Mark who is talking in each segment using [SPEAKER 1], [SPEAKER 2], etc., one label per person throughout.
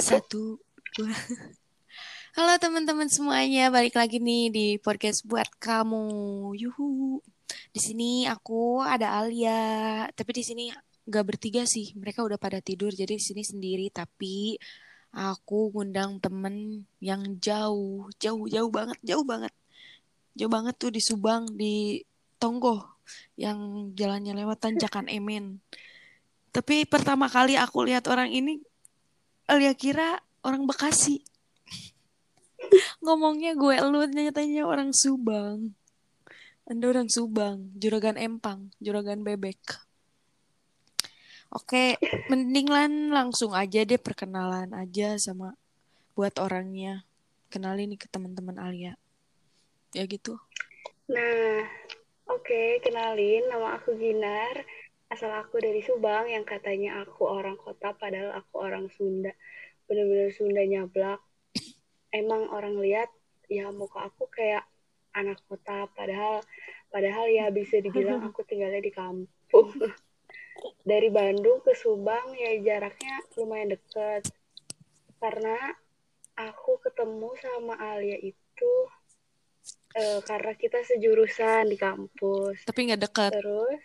[SPEAKER 1] Satu. Halo teman-teman semuanya, balik lagi nih di podcast buat kamu. Yuhu. Di sini aku ada Alia, tapi di sini nggak bertiga sih. Mereka udah pada tidur, jadi di sini sendiri. Tapi aku ngundang temen yang jauh, jauh, jauh banget, jauh banget, jauh banget tuh di Subang, di Tonggo, yang jalannya lewat tanjakan Emen. Tapi pertama kali aku lihat orang ini, Alia kira orang Bekasi. Ngomongnya gue lu nyatanya orang Subang. Anda orang Subang, juragan empang, juragan bebek. Oke, mending lan langsung aja deh perkenalan aja sama buat orangnya. Kenalin nih ke teman-teman Alia. Ya gitu.
[SPEAKER 2] Nah, oke, kenalin nama aku Ginar. Asal aku dari Subang yang katanya aku orang kota padahal aku orang Sunda. Bener-bener Sunda nyablak. Emang orang lihat ya muka aku kayak anak kota padahal padahal ya bisa dibilang aku tinggalnya di kampung. dari Bandung ke Subang ya jaraknya lumayan deket karena aku ketemu sama Alia itu uh, karena kita sejurusan di kampus
[SPEAKER 1] Tapi nggak dekat.
[SPEAKER 2] terus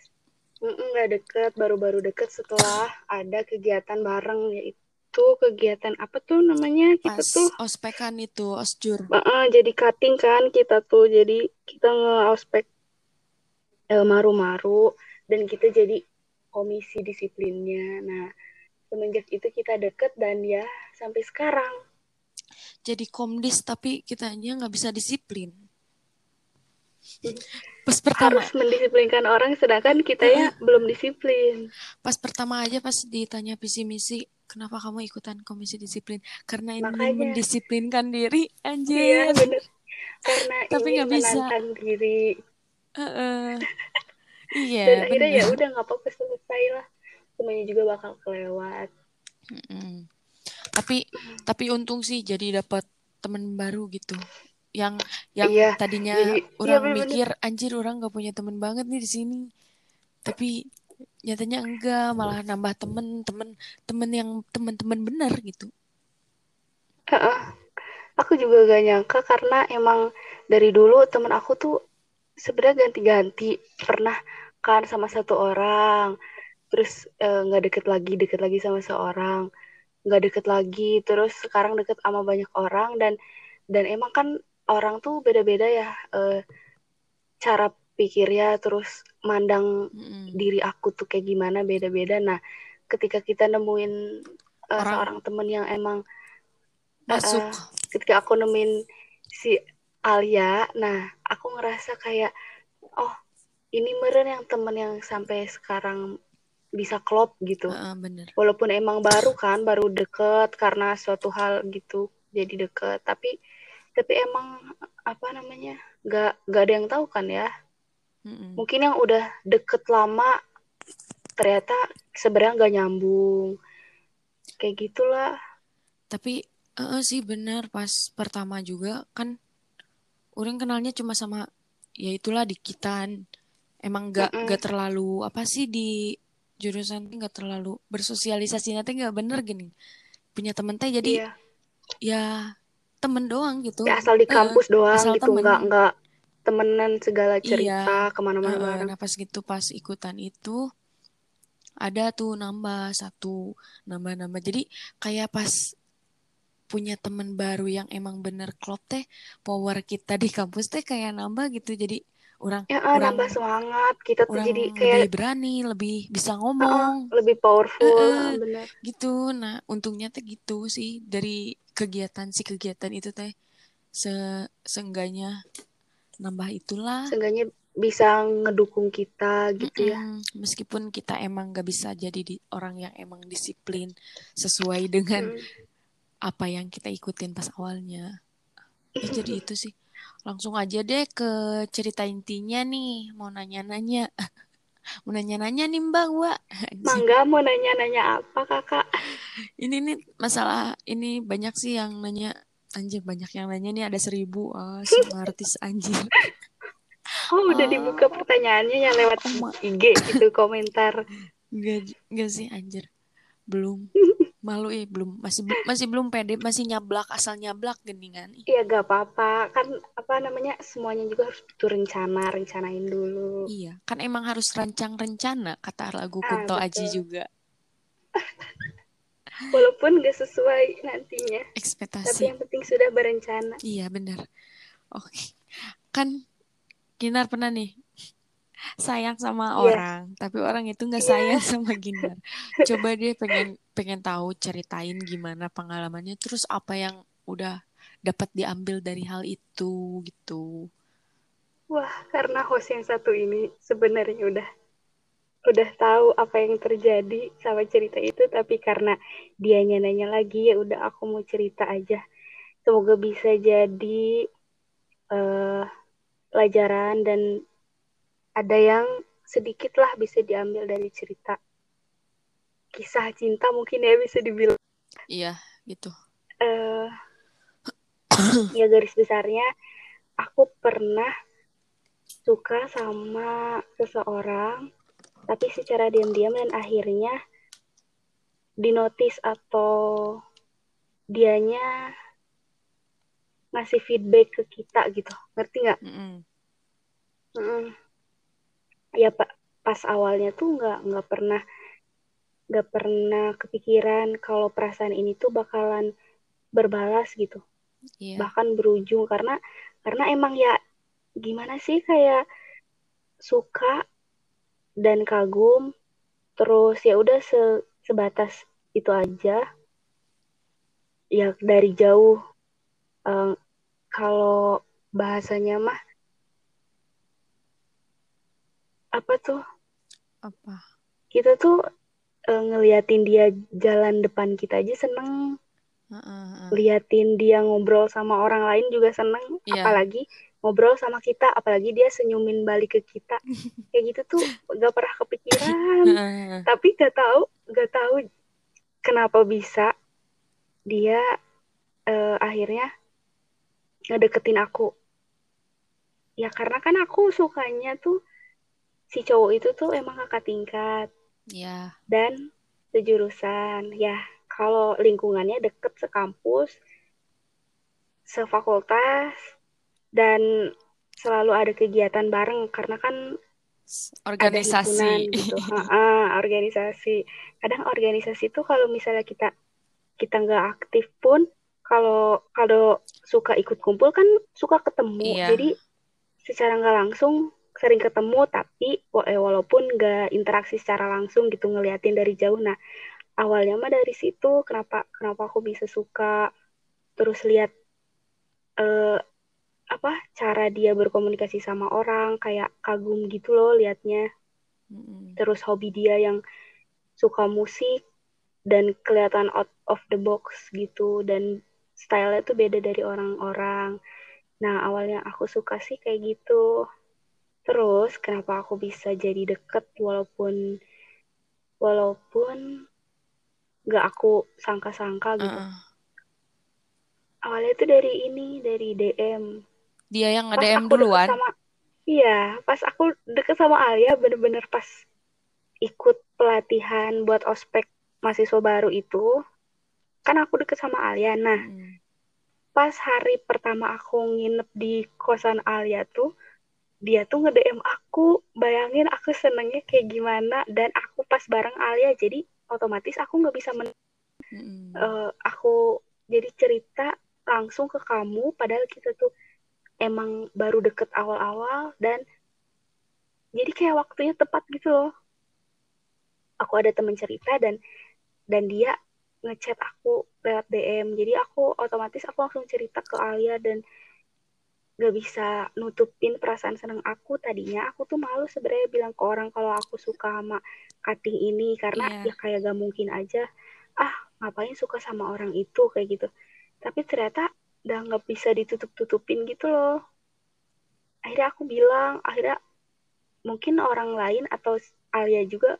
[SPEAKER 2] nggak deket baru-baru deket setelah ada kegiatan bareng yaitu kegiatan apa tuh namanya kita
[SPEAKER 1] Pas
[SPEAKER 2] tuh
[SPEAKER 1] ospekan itu, osjur.
[SPEAKER 2] uh, jadi cutting kan kita tuh jadi kita nge-ospek eh, maru-maru dan kita jadi komisi disiplinnya. Nah, semenjak itu kita deket dan ya sampai sekarang.
[SPEAKER 1] Jadi komdis tapi kitanya nggak bisa disiplin. Pas pertama,
[SPEAKER 2] Harus mendisiplinkan orang sedangkan kita ya belum disiplin.
[SPEAKER 1] pas pertama aja pas ditanya visi misi, kenapa kamu ikutan komisi disiplin? Karena ini
[SPEAKER 2] Makanya.
[SPEAKER 1] mendisiplinkan diri,
[SPEAKER 2] Iya,
[SPEAKER 1] anjir.
[SPEAKER 2] bener. Karena
[SPEAKER 1] Tapi nggak bisa.
[SPEAKER 2] diri.
[SPEAKER 1] Heeh. Iya,
[SPEAKER 2] Dan akhirnya ya udah nggak apa-apa selesai lah. Semuanya juga bakal kelewat.
[SPEAKER 1] Mm-mm. Tapi tapi untung sih jadi dapat teman baru gitu. Yang yang
[SPEAKER 2] Iya,
[SPEAKER 1] tadinya
[SPEAKER 2] jadi- iya,
[SPEAKER 1] orang
[SPEAKER 2] bener-bener.
[SPEAKER 1] mikir anjir orang gak punya teman banget nih di sini. Tapi nyatanya enggak, malah nambah temen temen temen yang temen-temen bener gitu.
[SPEAKER 2] Aku juga gak nyangka karena emang dari dulu temen aku tuh sebenarnya ganti-ganti pernah kan sama satu orang terus eh, nggak deket lagi deket lagi sama seorang nggak deket lagi terus sekarang deket sama banyak orang dan dan emang kan orang tuh beda-beda ya eh, cara pikirnya terus mandang
[SPEAKER 1] Mm-mm.
[SPEAKER 2] diri aku tuh kayak gimana beda-beda nah ketika kita nemuin eh,
[SPEAKER 1] Orang-
[SPEAKER 2] seorang temen yang emang
[SPEAKER 1] Masuk.
[SPEAKER 2] Eh, ketika aku nemuin si Alia, nah aku ngerasa kayak oh ini meren yang temen yang sampai sekarang bisa klop gitu.
[SPEAKER 1] Heeh, bener.
[SPEAKER 2] Walaupun emang baru kan, baru deket karena suatu hal gitu jadi deket. Tapi tapi emang apa namanya gak gak ada yang tahu kan ya.
[SPEAKER 1] Mm-mm.
[SPEAKER 2] Mungkin yang udah deket lama ternyata sebenarnya gak nyambung. Kayak gitulah.
[SPEAKER 1] Tapi eh sih bener pas pertama juga kan orang kenalnya cuma sama ya itulah dikitan. Emang gak
[SPEAKER 2] Mm-mm.
[SPEAKER 1] gak terlalu apa sih di jurusan ini gak terlalu bersosialisasi nanti gak bener gini. Punya temen teh jadi
[SPEAKER 2] Iya.
[SPEAKER 1] ya temen doang gitu.
[SPEAKER 2] Ya, asal di kampus doang
[SPEAKER 1] asal
[SPEAKER 2] gitu
[SPEAKER 1] temen.
[SPEAKER 2] nggak nggak temenan segala
[SPEAKER 1] Iya.
[SPEAKER 2] cerita ke mana-mana
[SPEAKER 1] Heeh,
[SPEAKER 2] bareng
[SPEAKER 1] nah pas gitu pas ikutan itu ada tuh nambah satu nambah-nambah jadi kayak pas punya temen baru yang emang bener klop teh power kita di kampus teh kayak nambah gitu jadi orang
[SPEAKER 2] ya
[SPEAKER 1] orang
[SPEAKER 2] nambah semangat kita tuh jadi
[SPEAKER 1] lebih
[SPEAKER 2] kayak
[SPEAKER 1] berani lebih bisa ngomong
[SPEAKER 2] lebih powerful
[SPEAKER 1] Eh,
[SPEAKER 2] ah, bener
[SPEAKER 1] gitu nah untungnya teh gitu sih dari kegiatan si kegiatan itu teh se seenggaknya nambah itulah
[SPEAKER 2] seenggaknya bisa ngedukung kita gitu ya
[SPEAKER 1] Mm-mm. Meskipun kita emang gak bisa jadi di, orang yang emang disiplin sesuai dengan
[SPEAKER 2] Hmm.
[SPEAKER 1] apa yang kita ikutin pas awalnya. Ya, jadi itu sih. Langsung aja deh ke cerita intinya nih. Mau nanya-nanya. Mau nanya-nanya nih mbak gua.
[SPEAKER 2] Mangga mau nanya-nanya apa kakak
[SPEAKER 1] Ini nih masalah ini banyak sih yang nanya. Anjir banyak yang nanya nih ada seribu. Ah, semua artis anjir.
[SPEAKER 2] oh udah
[SPEAKER 1] Oh.
[SPEAKER 2] dibuka pertanyaannya yang lewat
[SPEAKER 1] Oh, ma-
[SPEAKER 2] IG gitu komentar
[SPEAKER 1] Enggak, enggak sih anjir. Belum. Malu eh belum masih masih belum pede masih nyablak asal nyablak geningan
[SPEAKER 2] iya gak apa-apa. Kan apa namanya semuanya juga harus butuh rencana rencanain dulu.
[SPEAKER 1] Iya kan emang harus rancang rencana kata lagu ah, Kunto Aji juga.
[SPEAKER 2] Walaupun gak sesuai nantinya
[SPEAKER 1] ekspektasi.
[SPEAKER 2] tapi yang penting sudah berencana.
[SPEAKER 1] Iya benar oke. Kan Ginar pernah nih sayang sama yeah. orang, tapi orang itu nggak yeah. sayang sama Ginar. Coba dia pengen pengen tahu ceritain gimana pengalamannya, terus apa yang udah dapat diambil dari hal itu gitu.
[SPEAKER 2] Wah, karena host yang satu ini sebenarnya udah udah tahu apa yang terjadi sama cerita itu, tapi karena dia nanya lagi ya udah aku mau cerita aja. Semoga bisa jadi uh, pelajaran dan ada yang sedikit lah bisa diambil dari cerita kisah cinta mungkin ya bisa dibilang.
[SPEAKER 1] Iya gitu.
[SPEAKER 2] Uh, ya garis besarnya aku pernah suka sama seseorang tapi secara diam-diam dan akhirnya dinotis atau dianya ngasih feedback ke kita gitu. Ngerti nggak? Mm -hmm. mm -mm ya pak pas awalnya tuh nggak nggak pernah nggak pernah kepikiran kalau perasaan ini tuh bakalan berbalas gitu. Yeah. bahkan berujung karena karena emang ya gimana sih kayak suka dan kagum terus ya udah se sebatas itu aja. Ya dari jauh um, kalau bahasanya mah apa tuh?
[SPEAKER 1] Apa?
[SPEAKER 2] Kita tuh uh, ngeliatin dia jalan depan kita aja seneng uh, uh, uh. liatin dia ngobrol sama orang lain juga seneng yeah. apalagi ngobrol sama kita apalagi dia senyumin balik ke kita kayak gitu tuh gak pernah kepikiran tapi gak tahu gak tahu kenapa bisa dia uh, akhirnya ngedeketin aku ya karena kan aku sukanya tuh si cowok itu tuh emang kakak tingkat.
[SPEAKER 1] Iya.
[SPEAKER 2] Dan sejurusan. Ya, kalau lingkungannya deket sekampus, sefakultas, dan selalu ada kegiatan bareng karena kan
[SPEAKER 1] organisasi
[SPEAKER 2] gitu. ha organisasi. Kadang organisasi tuh kalau misalnya kita kita nggak aktif pun kalau kalau suka ikut kumpul kan suka ketemu. Iya. Jadi secara nggak langsung sering ketemu tapi eh, walaupun nggak interaksi secara langsung gitu ngeliatin dari jauh. Nah awalnya mah dari situ kenapa kenapa aku bisa suka terus lihat uh, apa cara dia berkomunikasi sama orang kayak kagum gitu loh liatnya. Mm-hmm. terus hobi dia yang suka musik dan kelihatan out of the box gitu dan stylenya tuh beda dari orang-orang. Nah awalnya aku suka sih kayak gitu Terus kenapa aku bisa jadi deket walaupun walaupun gak aku sangka-sangka gitu. Uh -uh. Awalnya itu dari ini, dari DM.
[SPEAKER 1] Dia yang nge-DM duluan?
[SPEAKER 2] Sama, iya, pas aku deket sama Alia bener-bener pas ikut pelatihan buat ospek mahasiswa baru itu, kan aku deket sama Alia. Nah, hmm. pas hari pertama aku nginep di kosan Alia tuh, dia tuh nge-DM aku, bayangin aku senengnya kayak gimana dan aku pas bareng Alia jadi otomatis aku nggak bisa men mm. uh, aku jadi cerita langsung ke kamu padahal kita tuh emang baru deket awal-awal dan jadi kayak waktunya tepat gitu loh. Aku ada temen cerita dan dan dia ngechat aku lewat DM. Jadi aku otomatis aku langsung cerita ke Alia dan gak bisa nutupin perasaan seneng aku tadinya. Aku tuh malu sebenarnya bilang ke orang kalau aku suka sama cutting ini karena yeah. ya kayak gak mungkin aja ah ngapain suka sama orang itu? Kayak gitu. Tapi ternyata udah nggak bisa ditutup tutupin gitu loh. Akhirnya aku bilang akhirnya mungkin orang lain atau Alia juga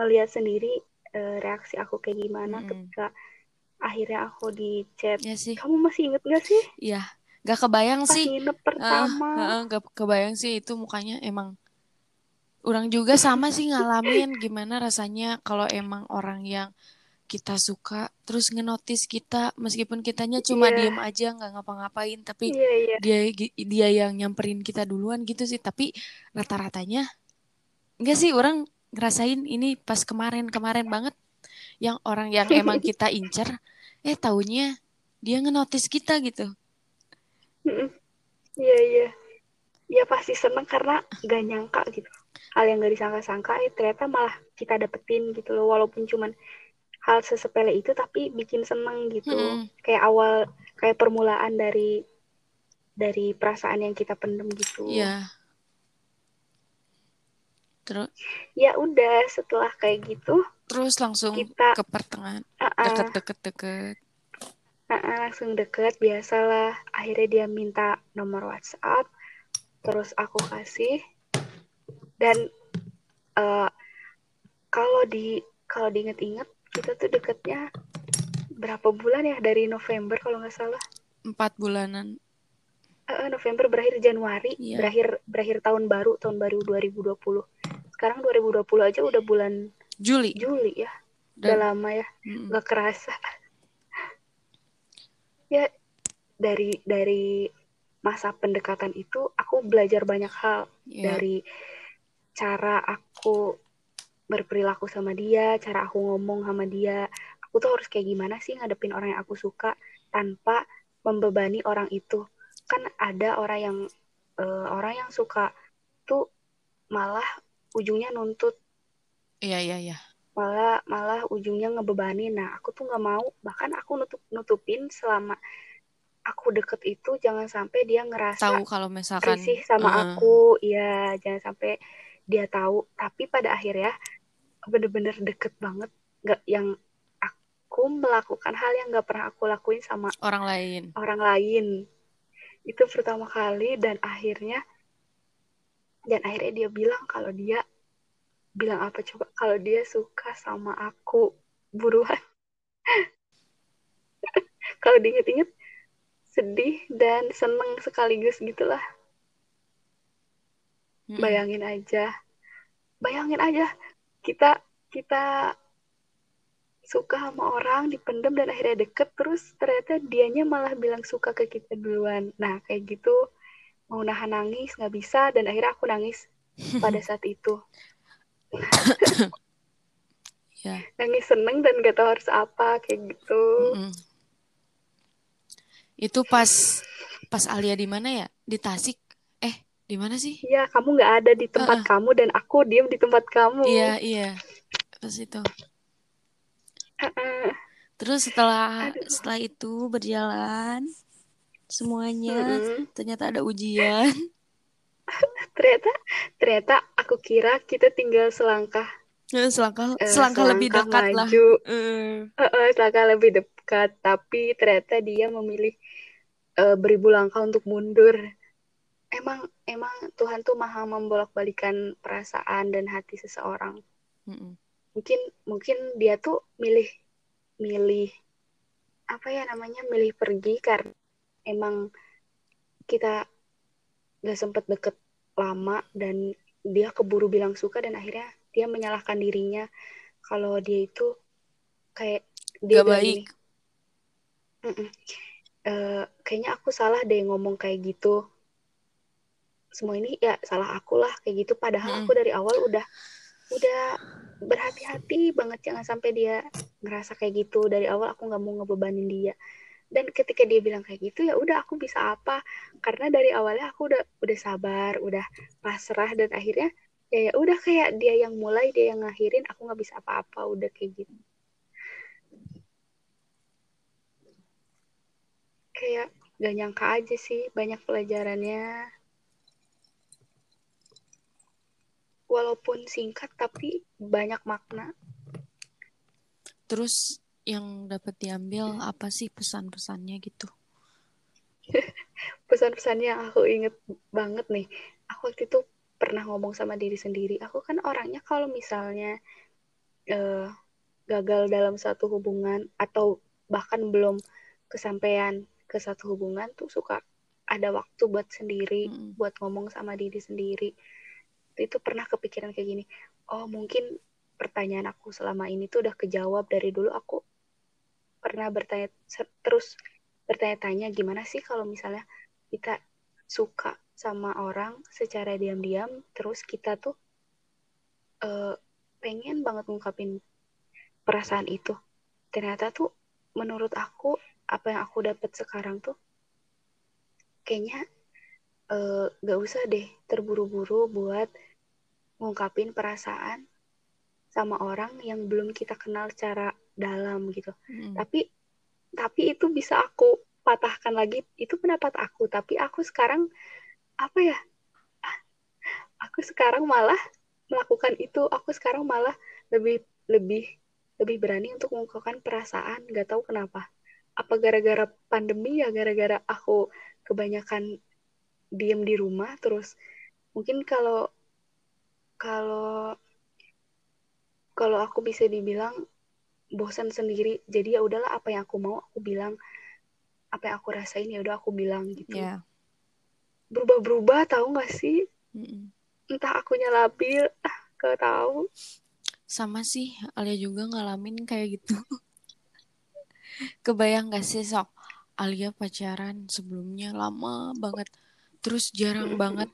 [SPEAKER 2] ngelihat sendiri uh, reaksi aku kayak gimana mm -hmm. ketika akhirnya aku di chat.
[SPEAKER 1] Ya sih.
[SPEAKER 2] kamu masih inget gak sih?
[SPEAKER 1] Iya Gak kebayang
[SPEAKER 2] Pas
[SPEAKER 1] sih.
[SPEAKER 2] pertama. Uh,
[SPEAKER 1] uh, gak kebayang sih itu mukanya emang. Orang juga sama sih ngalamin gimana rasanya kalau emang orang yang kita suka terus ngenotis kita meskipun kitanya cuma
[SPEAKER 2] Iya.
[SPEAKER 1] diem aja nggak ngapa-ngapain tapi
[SPEAKER 2] Iya, iya.
[SPEAKER 1] dia dia yang nyamperin kita duluan gitu sih tapi rata-ratanya enggak sih orang ngerasain ini pas kemarin-kemarin banget yang orang yang emang kita incer eh taunya dia ngenotis kita gitu.
[SPEAKER 2] Iya, iya. Ya pasti seneng karena gak nyangka gitu. Hal yang gak disangka-sangka, eh ternyata malah kita dapetin gitu loh. Walaupun cuman hal sesepele itu, tapi bikin seneng gitu.
[SPEAKER 1] Mm-mm.
[SPEAKER 2] Kayak awal, kayak permulaan dari dari perasaan yang kita pendem gitu.
[SPEAKER 1] Iya terus
[SPEAKER 2] Ya udah, setelah kayak gitu,
[SPEAKER 1] terus langsung
[SPEAKER 2] kita
[SPEAKER 1] ke pertengahan
[SPEAKER 2] uh-uh,
[SPEAKER 1] deket-deket deket
[SPEAKER 2] uh-uh, langsung deket, biasalah. Akhirnya dia minta nomor WhatsApp, terus aku kasih. Dan eh, kalau di kalau diinget-inget, kita tuh deketnya berapa bulan ya dari November kalau nggak salah.
[SPEAKER 1] empat bulanan
[SPEAKER 2] Eh, November berakhir Januari,
[SPEAKER 1] Iya.
[SPEAKER 2] berakhir berakhir tahun baru, tahun baru 2020. Sekarang 2020 aja udah bulan
[SPEAKER 1] Juli
[SPEAKER 2] Juli ya. Udah
[SPEAKER 1] dan
[SPEAKER 2] lama ya,
[SPEAKER 1] mm,
[SPEAKER 2] nggak kerasa. Ya dari dari masa pendekatan itu aku belajar banyak hal
[SPEAKER 1] ya
[SPEAKER 2] dari cara aku berperilaku sama dia, cara aku ngomong sama dia. Aku tuh harus kayak gimana sih ngadepin orang yang aku suka tanpa membebani orang itu. Kan ada orang yang eh, orang yang suka tuh malah ujungnya nuntut,
[SPEAKER 1] iya iya iya
[SPEAKER 2] malah malah ujungnya ngebebani. Nah, aku tuh nggak mau. Bahkan aku nutup nutupin selama aku deket itu jangan sampai dia ngerasa
[SPEAKER 1] tahu kalau misalkan
[SPEAKER 2] risih sama
[SPEAKER 1] eh,
[SPEAKER 2] aku. Ya jangan sampai dia tahu. Tapi pada akhirnya bener-bener deket banget. Nggak yang aku melakukan hal yang nggak pernah aku lakuin sama
[SPEAKER 1] orang lain.
[SPEAKER 2] orang lain. Itu pertama kali dan akhirnya dan akhirnya dia bilang kalau dia bilang apa coba kalau dia suka sama aku buruan. Kalau diinget-inget sedih dan seneng sekaligus gitulah.
[SPEAKER 1] Mm-mm.
[SPEAKER 2] bayangin aja. Bayangin aja kita kita suka sama orang dipendam dan akhirnya deket terus ternyata dianya malah bilang suka ke kita duluan. Nah kayak gitu mau nahan nangis nggak bisa dan akhirnya aku nangis pada saat itu
[SPEAKER 1] ya
[SPEAKER 2] nangis seneng dan gak tahu harus apa kayak gitu
[SPEAKER 1] Mm-mm. itu pas pas Alia di mana ya di Tasik eh di mana sih
[SPEAKER 2] Iya, kamu nggak ada di tempat
[SPEAKER 1] Heeh.
[SPEAKER 2] kamu dan aku diem di tempat kamu.
[SPEAKER 1] iya iya pas itu
[SPEAKER 2] Heeh.
[SPEAKER 1] terus setelah
[SPEAKER 2] Aduh.
[SPEAKER 1] setelah itu berjalan semuanya
[SPEAKER 2] Mm-mm.
[SPEAKER 1] ternyata ada ujian
[SPEAKER 2] Ternyata, ternyata aku kira kita tinggal selangkah,
[SPEAKER 1] selangkah
[SPEAKER 2] eh,
[SPEAKER 1] selangkah lebih
[SPEAKER 2] selangkah
[SPEAKER 1] dekat lah
[SPEAKER 2] maju,
[SPEAKER 1] Eh,
[SPEAKER 2] Heeh, selangkah lebih dekat. Tapi ternyata dia memilih eh, beribu langkah untuk mundur. Emang, emang Tuhan tuh maha membolak-balikan perasaan dan hati seseorang.
[SPEAKER 1] mm-mm.
[SPEAKER 2] Mungkin, mungkin dia tuh milih, milih apa ya namanya, milih pergi karena emang kita gak sempet deket lama dan dia keburu bilang suka dan akhirnya dia menyalahkan dirinya kalau dia itu kayak dia
[SPEAKER 1] Gak baik.
[SPEAKER 2] gini, "Mm-mm, eh, kayaknya aku salah deh ngomong kayak gitu. Semua ini ya salah aku lah kayak gitu. Padahal
[SPEAKER 1] Mm-mm.
[SPEAKER 2] aku dari awal udah udah berhati-hati banget jangan sampai dia ngerasa kayak gitu. Dari awal aku nggak mau ngebebanin dia dan ketika dia bilang kayak gitu ya udah aku bisa apa? Karena dari awalnya aku udah udah sabar udah pasrah dan akhirnya ya ya udah kayak dia yang mulai dia yang ngakhirin aku nggak bisa apa-apa udah kayak gitu. Kayak gak nyangka aja sih banyak pelajarannya. Walaupun singkat tapi banyak makna.
[SPEAKER 1] Terus yang dapat diambil apa sih pesan-pesannya gitu?
[SPEAKER 2] pesan-pesannya yang aku inget banget nih. Aku waktu itu pernah ngomong sama diri sendiri. Aku kan orangnya kalau misalnya eh, gagal dalam satu hubungan atau bahkan belum kesampaian ke satu hubungan tuh suka ada waktu buat sendiri
[SPEAKER 1] Mm-mm.
[SPEAKER 2] buat ngomong sama diri sendiri. Itu pernah kepikiran kayak gini. Oh mungkin pertanyaan aku selama ini tuh udah kejawab dari dulu. Aku pernah bertanya terus bertanya-tanya gimana sih kalau misalnya kita suka sama orang secara diam-diam terus kita tuh uh, pengen banget ngungkapin perasaan itu? Ternyata tuh menurut aku apa yang aku dapat sekarang tuh kayaknya uh, gak usah deh terburu-buru buat ngungkapin perasaan sama orang yang belum kita kenal secara dalam gitu. Hmm. Tapi tapi itu bisa aku patahkan lagi. Itu pendapat aku. Tapi aku sekarang apa ya? Aku sekarang malah melakukan itu. Aku sekarang malah lebih lebih lebih berani untuk mengungkapkan perasaan. Gak tahu kenapa apa gara-gara pandemi ya gara-gara aku kebanyakan diem di rumah terus mungkin kalau kalau kalau aku bisa dibilang bosan sendiri. Jadi ya udahlah apa yang aku mau aku bilang. Apa yang aku rasain ya udah aku bilang gitu. Yeah. berubah-berubah tahu nggak sih? Mm -mm. entah akunya labil ah gak tahu.
[SPEAKER 1] Sama sih Alia juga ngalamin kayak gitu. Kebayang gak sih sok? Alia pacaran sebelumnya lama banget. Terus jarang banget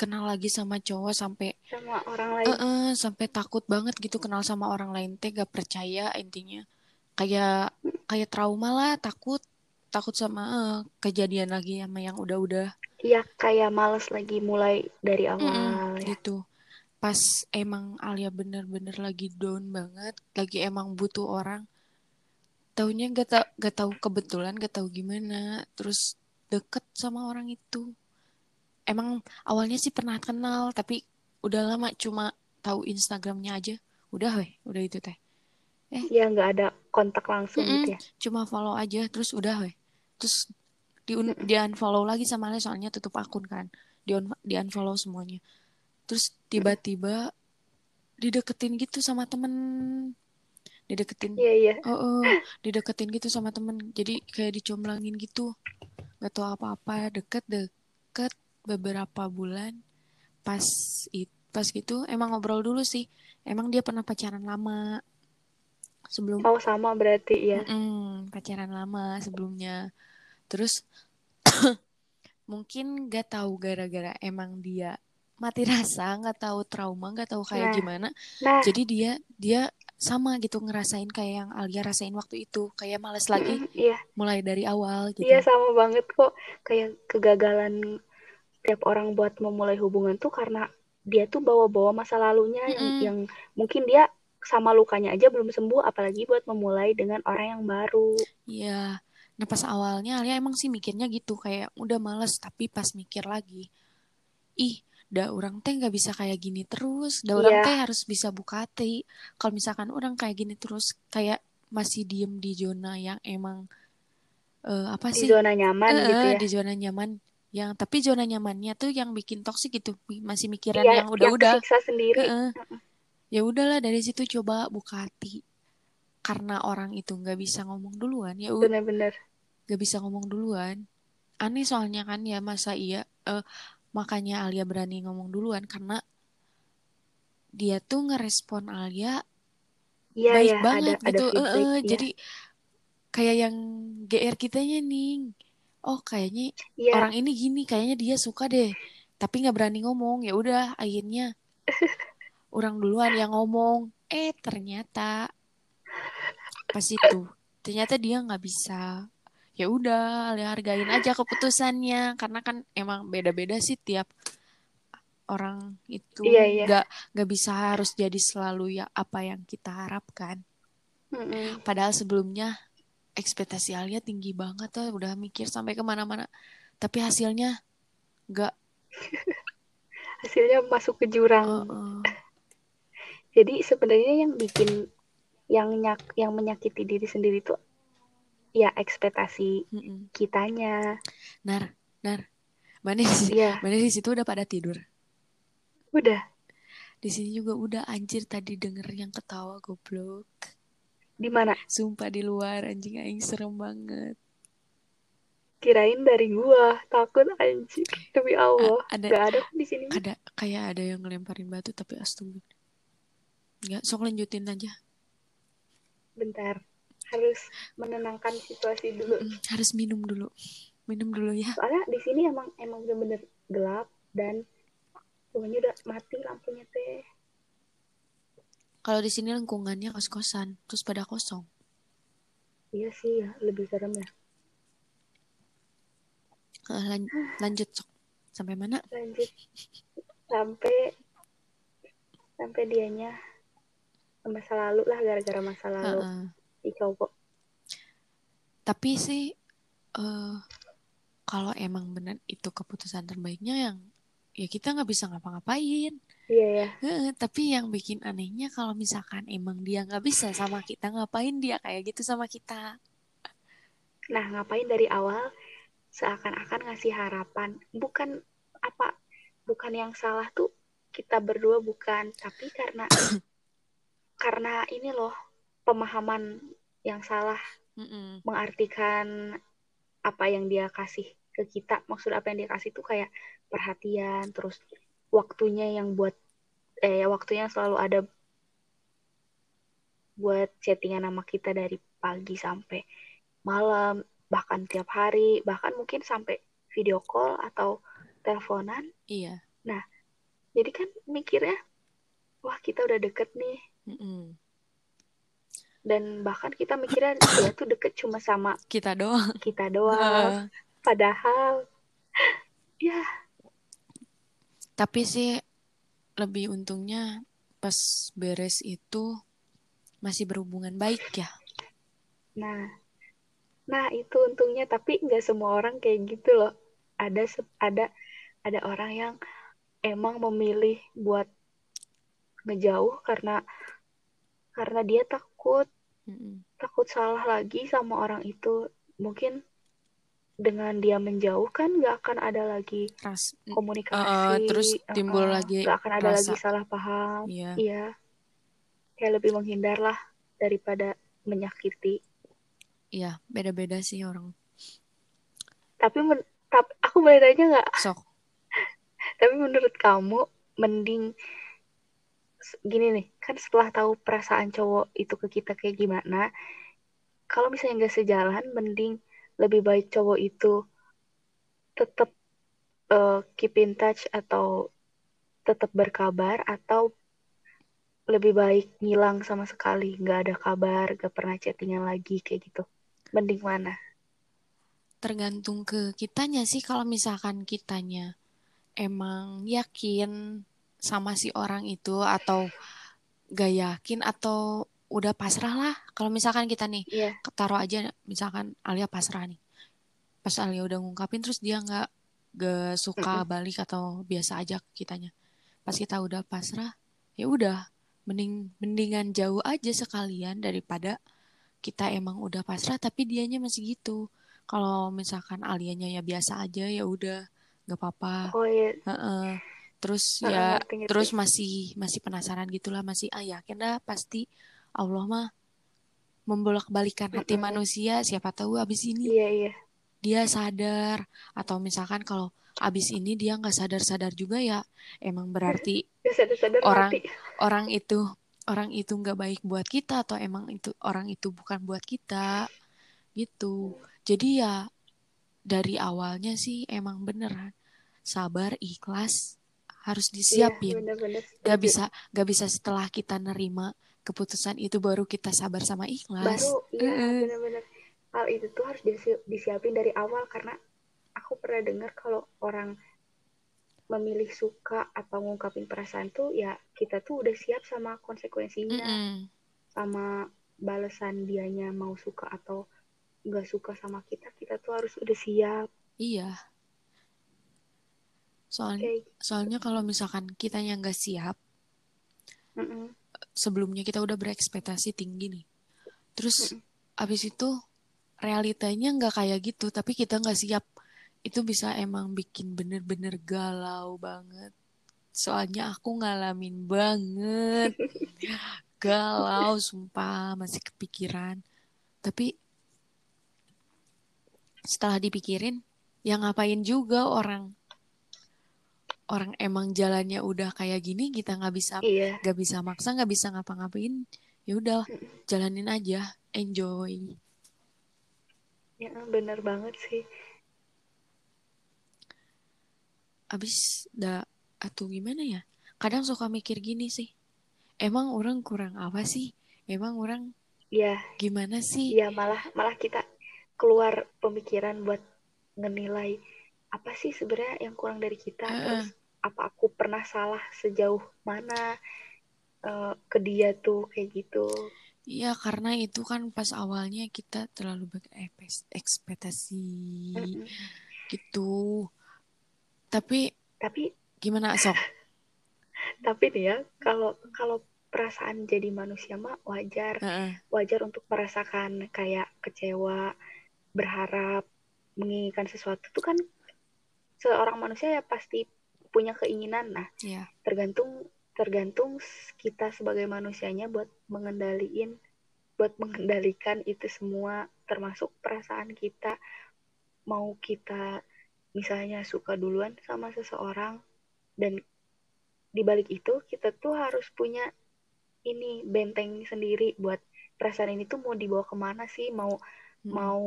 [SPEAKER 1] kenal lagi sama cowok sampai
[SPEAKER 2] sama orang lain.
[SPEAKER 1] Uh -uh, sampai takut banget gitu kenal sama orang lain teh gak percaya intinya. Kayak kayak trauma lah, takut takut sama uh, kejadian lagi sama yang udah-udah.
[SPEAKER 2] Iya, kayak males lagi mulai dari awal mm -mm,
[SPEAKER 1] ya. gitu. Pas emang Alia bener-bener lagi down banget, lagi emang butuh orang taunya gak tau gak tahu kebetulan gak tahu gimana terus deket sama orang itu emang awalnya sih pernah kenal tapi udah lama cuma tahu Instagramnya aja. Udah weh udah itu teh.
[SPEAKER 2] Eh. Ya nggak ada kontak langsung mm -mm, gitu ya?
[SPEAKER 1] cuma follow aja terus udah weh. Terus di di unfollow lagi sama Ale soalnya tutup akun kan. Di di unfollow semuanya. Terus tiba-tiba dideketin gitu sama temen. Dideketin.
[SPEAKER 2] Iya iya.
[SPEAKER 1] Oh, oh dideketin gitu sama temen. Jadi kayak dicomblangin gitu. Gak tau apa-apa deket deket beberapa bulan pas it pas gitu emang ngobrol dulu sih. Emang dia pernah pacaran lama sebelum
[SPEAKER 2] oh sama berarti ya
[SPEAKER 1] mm -mm, pacaran lama sebelumnya. Terus mungkin gak tahu gara-gara emang dia mati rasa nggak tahu trauma nggak tahu kayak nah, gimana. nah. jadi dia dia sama gitu ngerasain kayak yang Alia rasain waktu itu. Kayak males lagi mm,
[SPEAKER 2] iya.
[SPEAKER 1] mulai dari awal gitu.
[SPEAKER 2] Iya sama banget kok. Kayak kegagalan tiap orang buat memulai hubungan tuh karena dia tuh bawa-bawa masa lalunya mm -hmm. yang yang mungkin dia sama lukanya aja belum sembuh apalagi buat memulai dengan orang yang baru.
[SPEAKER 1] Iya. Nah pas awalnya Alia emang sih mikirnya gitu kayak udah males tapi pas mikir lagi ih dah orang teh nggak bisa kayak gini terus dah orang yeah. teh harus bisa buka hati kalau misalkan orang kayak gini terus kayak masih diem di zona yang emang uh, apa
[SPEAKER 2] di
[SPEAKER 1] sih?
[SPEAKER 2] zona nyaman uh, gitu ya.
[SPEAKER 1] di zona nyaman yang tapi zona nyamannya tuh yang bikin toksik gitu. Masih mikiran yeah, yang udah-udah
[SPEAKER 2] sendiri. Uh,
[SPEAKER 1] ya udahlah dari situ coba buka hati. Karena orang itu nggak bisa ngomong duluan ya
[SPEAKER 2] benar-benar.
[SPEAKER 1] nggak bisa ngomong duluan. Aneh soalnya kan ya masa iya uh, makanya Alia berani ngomong duluan. Karena dia tuh ngerespon Alia
[SPEAKER 2] ya,
[SPEAKER 1] baik
[SPEAKER 2] ya,
[SPEAKER 1] banget
[SPEAKER 2] ada,
[SPEAKER 1] gitu.
[SPEAKER 2] ada feedback,
[SPEAKER 1] uh,
[SPEAKER 2] ya.
[SPEAKER 1] jadi kayak yang GR kitanya nih oh kayaknya ya. orang ini gini kayaknya dia suka deh tapi nggak berani ngomong ya udah akhirnya orang duluan yang ngomong eh ternyata pas itu ternyata dia nggak bisa ya udah hargain aja keputusannya karena kan emang beda-beda sih tiap orang itu
[SPEAKER 2] iya, iya.
[SPEAKER 1] nggak nggak bisa harus jadi selalu ya apa yang kita harapkan
[SPEAKER 2] mm-hmm.
[SPEAKER 1] padahal sebelumnya ekspektasi Alia tinggi banget tuh udah mikir sampai ke mana-mana tapi hasilnya nggak
[SPEAKER 2] hasilnya masuk ke jurang
[SPEAKER 1] uh-uh.
[SPEAKER 2] jadi sebenarnya yang bikin yang nyak yang menyakiti diri sendiri tuh ya ekspektasi mm -mm. kitanya.
[SPEAKER 1] Nar, nar, mana di yeah. mana di situ udah pada tidur?
[SPEAKER 2] Udah.
[SPEAKER 1] Di sini juga udah anjir tadi denger yang ketawa goblok.
[SPEAKER 2] Di mana?
[SPEAKER 1] Sumpah di luar anjing aing serem banget.
[SPEAKER 2] Kirain dari gua, takut anjing. Demi Allah. A ada, Gak ada di sini.
[SPEAKER 1] Ada kayak ada yang ngelemparin batu tapi astagfirullah. Enggak, sok lanjutin aja.
[SPEAKER 2] Bentar, harus menenangkan situasi dulu.
[SPEAKER 1] Mm, harus minum dulu. Minum dulu ya.
[SPEAKER 2] Soalnya di sini emang emang bener-bener gelap dan semuanya udah mati lampunya teh.
[SPEAKER 1] Kalau di sini lingkungannya kos-kosan, terus pada kosong.
[SPEAKER 2] Iya sih ya, lebih serem ya.
[SPEAKER 1] Uh, lan lanjut sok. Sampai mana?
[SPEAKER 2] Lanjut sampai sampai dianya masa lalu lah gara-gara masa lalu
[SPEAKER 1] Uh -uh.
[SPEAKER 2] di cowok.
[SPEAKER 1] Tapi sih uh, kalau emang benar itu keputusan terbaiknya yang ya kita nggak bisa ngapa-ngapain.
[SPEAKER 2] Iya ya.
[SPEAKER 1] Uh, tapi yang bikin anehnya kalau misalkan emang dia nggak bisa sama kita ngapain dia kayak gitu sama kita.
[SPEAKER 2] Nah ngapain dari awal seakan-akan ngasih harapan bukan apa bukan yang salah tuh kita berdua bukan tapi karena karena ini loh pemahaman yang salah
[SPEAKER 1] Mm -mm.
[SPEAKER 2] mengartikan apa yang dia kasih ke kita maksud apa yang dia kasih tuh kayak perhatian terus waktunya yang buat eh waktunya selalu ada buat chattingan sama kita dari pagi sampai malam bahkan tiap hari bahkan mungkin sampai video call atau teleponan
[SPEAKER 1] Iya.
[SPEAKER 2] nah jadi kan mikirnya wah kita udah deket nih
[SPEAKER 1] Mm -mm.
[SPEAKER 2] dan bahkan kita mikirnya dia tuh deket cuma sama
[SPEAKER 1] Kita doang.
[SPEAKER 2] kita doang
[SPEAKER 1] Uh,
[SPEAKER 2] padahal ya
[SPEAKER 1] tapi sih lebih untungnya pas beres itu masih berhubungan baik ya.
[SPEAKER 2] nah nah itu untungnya tapi nggak semua orang kayak gitu loh ada ada ada orang yang emang memilih buat ngejauh karena karena dia takut
[SPEAKER 1] Mm-mm.
[SPEAKER 2] takut salah lagi sama orang itu mungkin dengan dia menjauh kan nggak akan ada lagi
[SPEAKER 1] Ras.
[SPEAKER 2] komunikasi
[SPEAKER 1] Uh, terus timbul lagi
[SPEAKER 2] nggak akan ada lagi
[SPEAKER 1] rasa.
[SPEAKER 2] salah paham
[SPEAKER 1] Iya.
[SPEAKER 2] iya kayak lebih menghindar lah daripada menyakiti
[SPEAKER 1] Iya, beda-beda sih orang.
[SPEAKER 2] tapi men- tap- aku boleh tanya nggak
[SPEAKER 1] Sok.
[SPEAKER 2] tapi menurut kamu mending gini nih kan setelah tahu perasaan cowok itu ke kita kayak gimana kalau misalnya nggak sejalan mending lebih baik cowok itu tetap uh, keep in touch atau tetap berkabar atau lebih baik ngilang sama sekali nggak ada kabar nggak pernah chattingan lagi kayak gitu. Mending mana?
[SPEAKER 1] Tergantung ke kitanya sih. Kalau misalkan kitanya emang yakin sama si orang itu atau gak yakin atau udah pasrah lah. Kalau misalkan kita nih
[SPEAKER 2] iya
[SPEAKER 1] taruh aja misalkan Alia pasrah nih. Pas Alia udah ngungkapin terus dia nggak gak suka balik atau biasa aja kitanya. Pas kita udah pasrah, ya udah mending mendingan jauh aja sekalian daripada kita emang udah pasrah tapi dianya masih gitu. Kalau misalkan Alianya ya biasa aja ya udah nggak apa-apa.
[SPEAKER 2] oh iya
[SPEAKER 1] Heeh. Terus
[SPEAKER 2] Heeh,
[SPEAKER 1] ya
[SPEAKER 2] ngerti, ngerti.
[SPEAKER 1] terus masih masih penasaran gitulah masih ah yakin dah pasti Allah mah membolak-balikan hati
[SPEAKER 2] Mm-mm.
[SPEAKER 1] manusia siapa tahu abis ini
[SPEAKER 2] iya iya.
[SPEAKER 1] dia sadar. Atau misalkan kalau abis ini dia nggak sadar-sadar juga ya emang berarti Orang-
[SPEAKER 2] mati.
[SPEAKER 1] orang itu orang itu nggak baik buat kita atau emang itu orang itu bukan buat kita gitu. Jadi ya dari awalnya sih emang beneran sabar ikhlas harus
[SPEAKER 2] iya
[SPEAKER 1] disiapin. gak
[SPEAKER 2] setuju.
[SPEAKER 1] bisa gak bisa setelah kita nerima keputusan itu baru kita sabar sama ikhlas
[SPEAKER 2] baru iya
[SPEAKER 1] Heeh.
[SPEAKER 2] bener-bener hal itu tuh harus disi- disiapin dari awal karena aku pernah dengar kalau orang memilih suka atau ngungkapin perasaan tuh ya kita tuh udah siap sama konsekuensinya
[SPEAKER 1] Mm-mm.
[SPEAKER 2] sama balasan dianya mau suka atau nggak suka sama kita kita tuh harus udah siap
[SPEAKER 1] iya soalnya
[SPEAKER 2] kayak
[SPEAKER 1] soalnya kalau misalkan kitanya nggak siap
[SPEAKER 2] Mm-mm.
[SPEAKER 1] Sebelumnya kita udah berekspektasi tinggi nih. Terus abis itu realitanya nggak kayak gitu tapi kita nggak siap. Itu bisa emang bikin bener-bener galau banget. Soalnya aku ngalamin banget. Galau sumpah masih kepikiran. Tapi setelah dipikirin ya ngapain juga orang orang emang jalannya udah kayak gini kita nggak bisa
[SPEAKER 2] iya.
[SPEAKER 1] nggak bisa maksa nggak bisa ngapa-ngapain ya udah jalanin aja enjoy.
[SPEAKER 2] Ya bener banget sih.
[SPEAKER 1] Abis dah atau gimana ya? Kadang suka mikir gini sih emang orang kurang apa sih? Emang orang
[SPEAKER 2] ya
[SPEAKER 1] gimana sih?
[SPEAKER 2] Ya malah malah kita keluar pemikiran buat ngenilai apa sih sebenarnya yang kurang dari kita
[SPEAKER 1] Heeh.
[SPEAKER 2] terus apa aku pernah salah sejauh mana eh, ke dia tuh kayak gitu
[SPEAKER 1] Iya karena itu kan pas awalnya kita terlalu berekspektasi
[SPEAKER 2] Mm-mm.
[SPEAKER 1] gitu tapi
[SPEAKER 2] tapi
[SPEAKER 1] gimana sok
[SPEAKER 2] tapi nih ya kalau kalau perasaan jadi manusia mah wajar
[SPEAKER 1] Heeh.
[SPEAKER 2] wajar untuk merasakan kayak kecewa berharap menginginkan sesuatu itu kan seorang manusia ya pasti punya keinginan. Nah
[SPEAKER 1] ya
[SPEAKER 2] tergantung tergantung kita sebagai manusianya buat mengendaliin buat mengendalikan itu semua termasuk perasaan kita. Mau kita misalnya suka duluan sama seseorang dan di balik itu kita tuh harus punya ini benteng sendiri buat perasaan ini tuh mau dibawa ke mana sih? Mau
[SPEAKER 1] Mm.
[SPEAKER 2] mau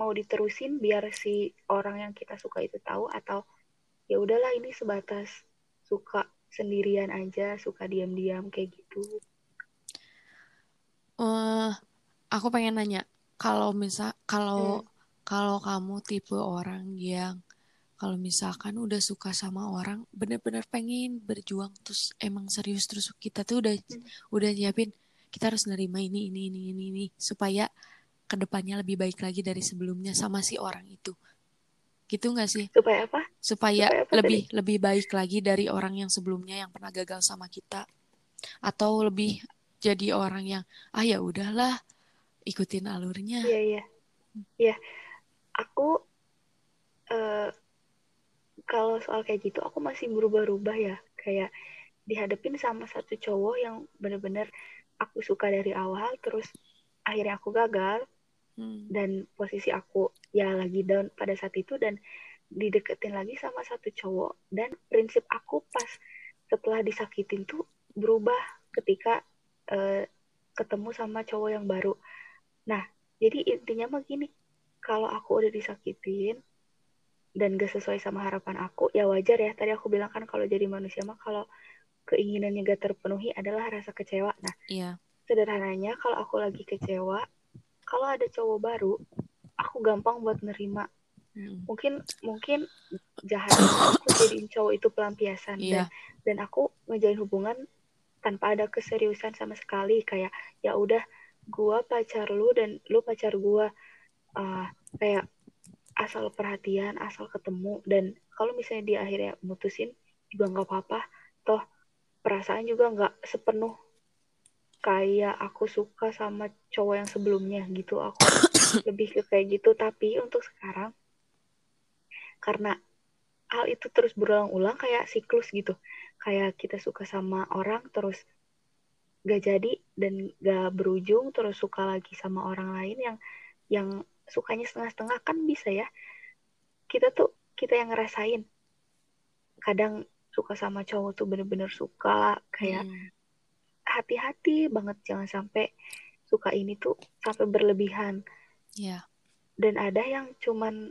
[SPEAKER 2] mau diterusin biar si orang yang kita suka itu tahu atau ya udahlah ini sebatas suka sendirian aja suka diam-diam kayak gitu
[SPEAKER 1] eh aku pengen nanya kalau misal kalau
[SPEAKER 2] Hmm.
[SPEAKER 1] kalau kamu tipe orang yang kalau misalkan udah suka sama orang bener-bener pengen berjuang terus emang serius terus kita tuh udah
[SPEAKER 2] Hmm.
[SPEAKER 1] udah nyiapin kita harus nerima ini ini ini ini ini supaya ke depannya lebih baik lagi dari sebelumnya sama si orang itu gitu nggak sih
[SPEAKER 2] supaya apa
[SPEAKER 1] supaya
[SPEAKER 2] Supaya apa
[SPEAKER 1] lebih lebih baik lagi dari orang yang sebelumnya yang pernah gagal sama kita. Atau lebih jadi orang yang ah ya udahlah ikutin alurnya.
[SPEAKER 2] Iya iya. Iya. Aku eh, kalau soal kayak gitu aku masih berubah-ubah ya. Kayak dihadapin sama satu cowok yang bener-bener aku suka dari awal terus akhirnya aku gagal
[SPEAKER 1] Hmm.
[SPEAKER 2] dan posisi aku ya lagi down pada saat itu dan dideketin lagi sama satu cowok dan prinsip aku pas setelah disakitin tuh berubah ketika eh, ketemu sama cowok yang baru. Nah, jadi intinya mah gini, kalau aku udah disakitin dan gak sesuai sama harapan aku, ya wajar ya. Tadi aku bilang kan kalau jadi manusia mah kalau keinginannya gak terpenuhi adalah rasa kecewa. Nah,
[SPEAKER 1] iya
[SPEAKER 2] sederhananya kalau aku lagi kecewa, kalau ada cowok baru, aku gampang buat nerima.
[SPEAKER 1] Hmm.
[SPEAKER 2] Mungkin mungkin jahatnya aku jadiin cowok itu pelampiasan dan
[SPEAKER 1] iya
[SPEAKER 2] dan aku ngejalin hubungan tanpa ada keseriusan sama sekali. Kayak ya udah gua pacar lu dan lu pacar gua. Ah, kayak asal perhatian asal ketemu dan kalau misalnya dia akhirnya mutusin juga nggak apa-apa. Toh perasaan juga nggak sepenuh kayak aku suka sama cowok yang sebelumnya gitu. Aku lebih ke kayak gitu. Tapi untuk sekarang karena hal itu terus berulang-ulang kayak siklus gitu kayak kita suka sama orang terus gak jadi dan gak berujung terus suka lagi sama orang lain yang yang sukanya setengah-setengah kan bisa ya kita tuh kita yang ngerasain kadang suka sama cowok tuh bener-bener suka kayak
[SPEAKER 1] Hmm.
[SPEAKER 2] hati-hati banget jangan sampai suka ini tuh sampai berlebihan
[SPEAKER 1] Iya.
[SPEAKER 2] dan ada yang cuman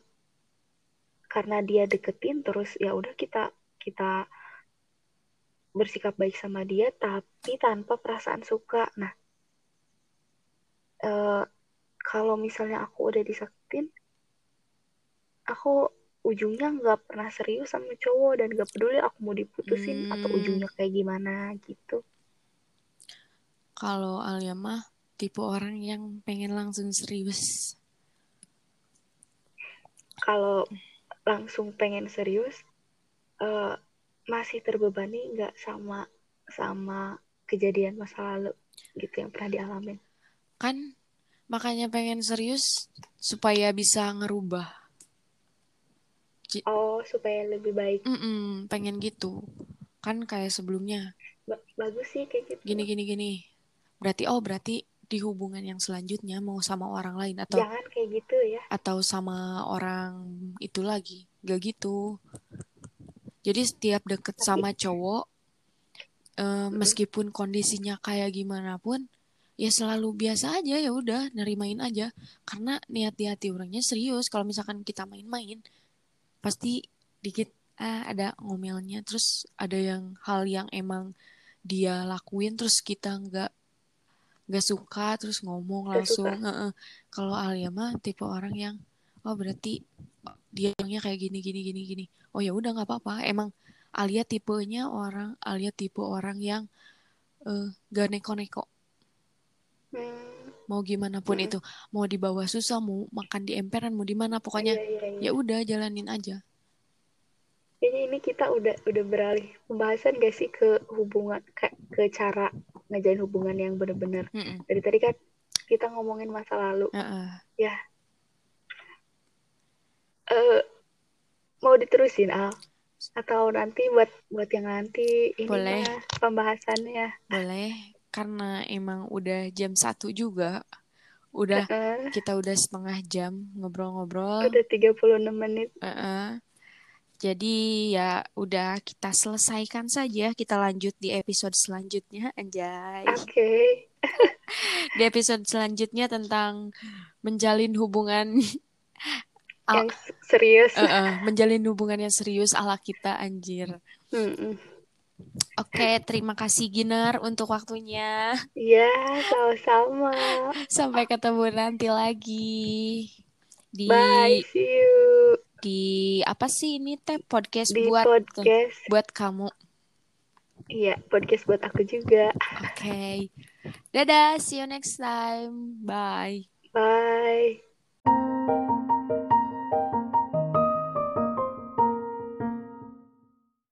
[SPEAKER 2] karena dia deketin terus ya udah kita kita bersikap baik sama dia tapi tanpa perasaan suka nah eh, kalau misalnya aku udah disakitin aku ujungnya nggak pernah serius sama cowok dan gak peduli aku mau diputusin atau
[SPEAKER 1] Hmm.
[SPEAKER 2] ujungnya kayak gimana gitu
[SPEAKER 1] Kalau Alia mah tipe orang yang pengen langsung serius.
[SPEAKER 2] kalau langsung pengen serius eh, masih terbebani nggak sama sama kejadian masa lalu gitu yang pernah dialamin
[SPEAKER 1] Kan makanya pengen serius supaya bisa ngerubah.
[SPEAKER 2] Oh supaya lebih baik
[SPEAKER 1] Mm-mm, pengen gitu. Kan kayak sebelumnya.
[SPEAKER 2] Ba- bagus sih kayak gitu
[SPEAKER 1] Gini gini gini. Berarti oh berarti di hubungan yang selanjutnya mau sama orang lain atau
[SPEAKER 2] jangan kayak gitu ya.
[SPEAKER 1] atau sama orang itu lagi. Gak gitu. Jadi setiap deket sama cowok, uh, meskipun kondisinya kayak gimana pun, ya selalu biasa aja ya udah nerimain aja. Karena niat di hati orangnya serius. Kalau misalkan kita main-main pasti dikit ah ada ngomelnya. Terus ada yang hal yang emang dia lakuin terus kita nggak nggak suka terus ngomong langsung kalau Alia mah tipe orang yang oh berarti dia orangnya kayak gini gini gini gini. Oh ya udah nggak apa-apa. Emang Alia tipenya orang Alia tipe orang yang uh, gak neko-neko. Mau gimana pun hmm. itu. Mau di bawah susah mau makan di emperan mau di mana pokoknya iya, iya, iya. ya udah jalanin aja.
[SPEAKER 2] Kayaknya ini kita udah udah beralih pembahasan gak sih ke hubungan ke, ke cara ngejain hubungan yang benar-benar mm -mm. dari tadi kan kita ngomongin masa lalu. Uh -uh. ya. Uh, mau diterusin al? Atau nanti buat buat yang nanti ini boleh. pembahasannya?
[SPEAKER 1] Boleh karena emang udah jam satu juga. Udah uh -uh. kita udah setengah jam ngobrol-ngobrol.
[SPEAKER 2] Udah 36 menit. Uh -uh.
[SPEAKER 1] Jadi ya udah kita selesaikan saja kita lanjut di episode selanjutnya anjay
[SPEAKER 2] oke okay.
[SPEAKER 1] di episode selanjutnya tentang menjalin hubungan
[SPEAKER 2] yang serius
[SPEAKER 1] uh -uh, menjalin hubungan yang serius ala kita anjir mm -mm. Oke, terima kasih Giner untuk waktunya.
[SPEAKER 2] Iya, sama-sama.
[SPEAKER 1] Sampai ketemu nanti lagi.
[SPEAKER 2] Di Bye, see you.
[SPEAKER 1] Di apa sih ini teh podcast
[SPEAKER 2] di
[SPEAKER 1] buat
[SPEAKER 2] podcast.
[SPEAKER 1] buat kamu.
[SPEAKER 2] Iya, podcast buat aku juga.
[SPEAKER 1] Oke. Okay. Dadah, see you next time. Bye.
[SPEAKER 2] Bye.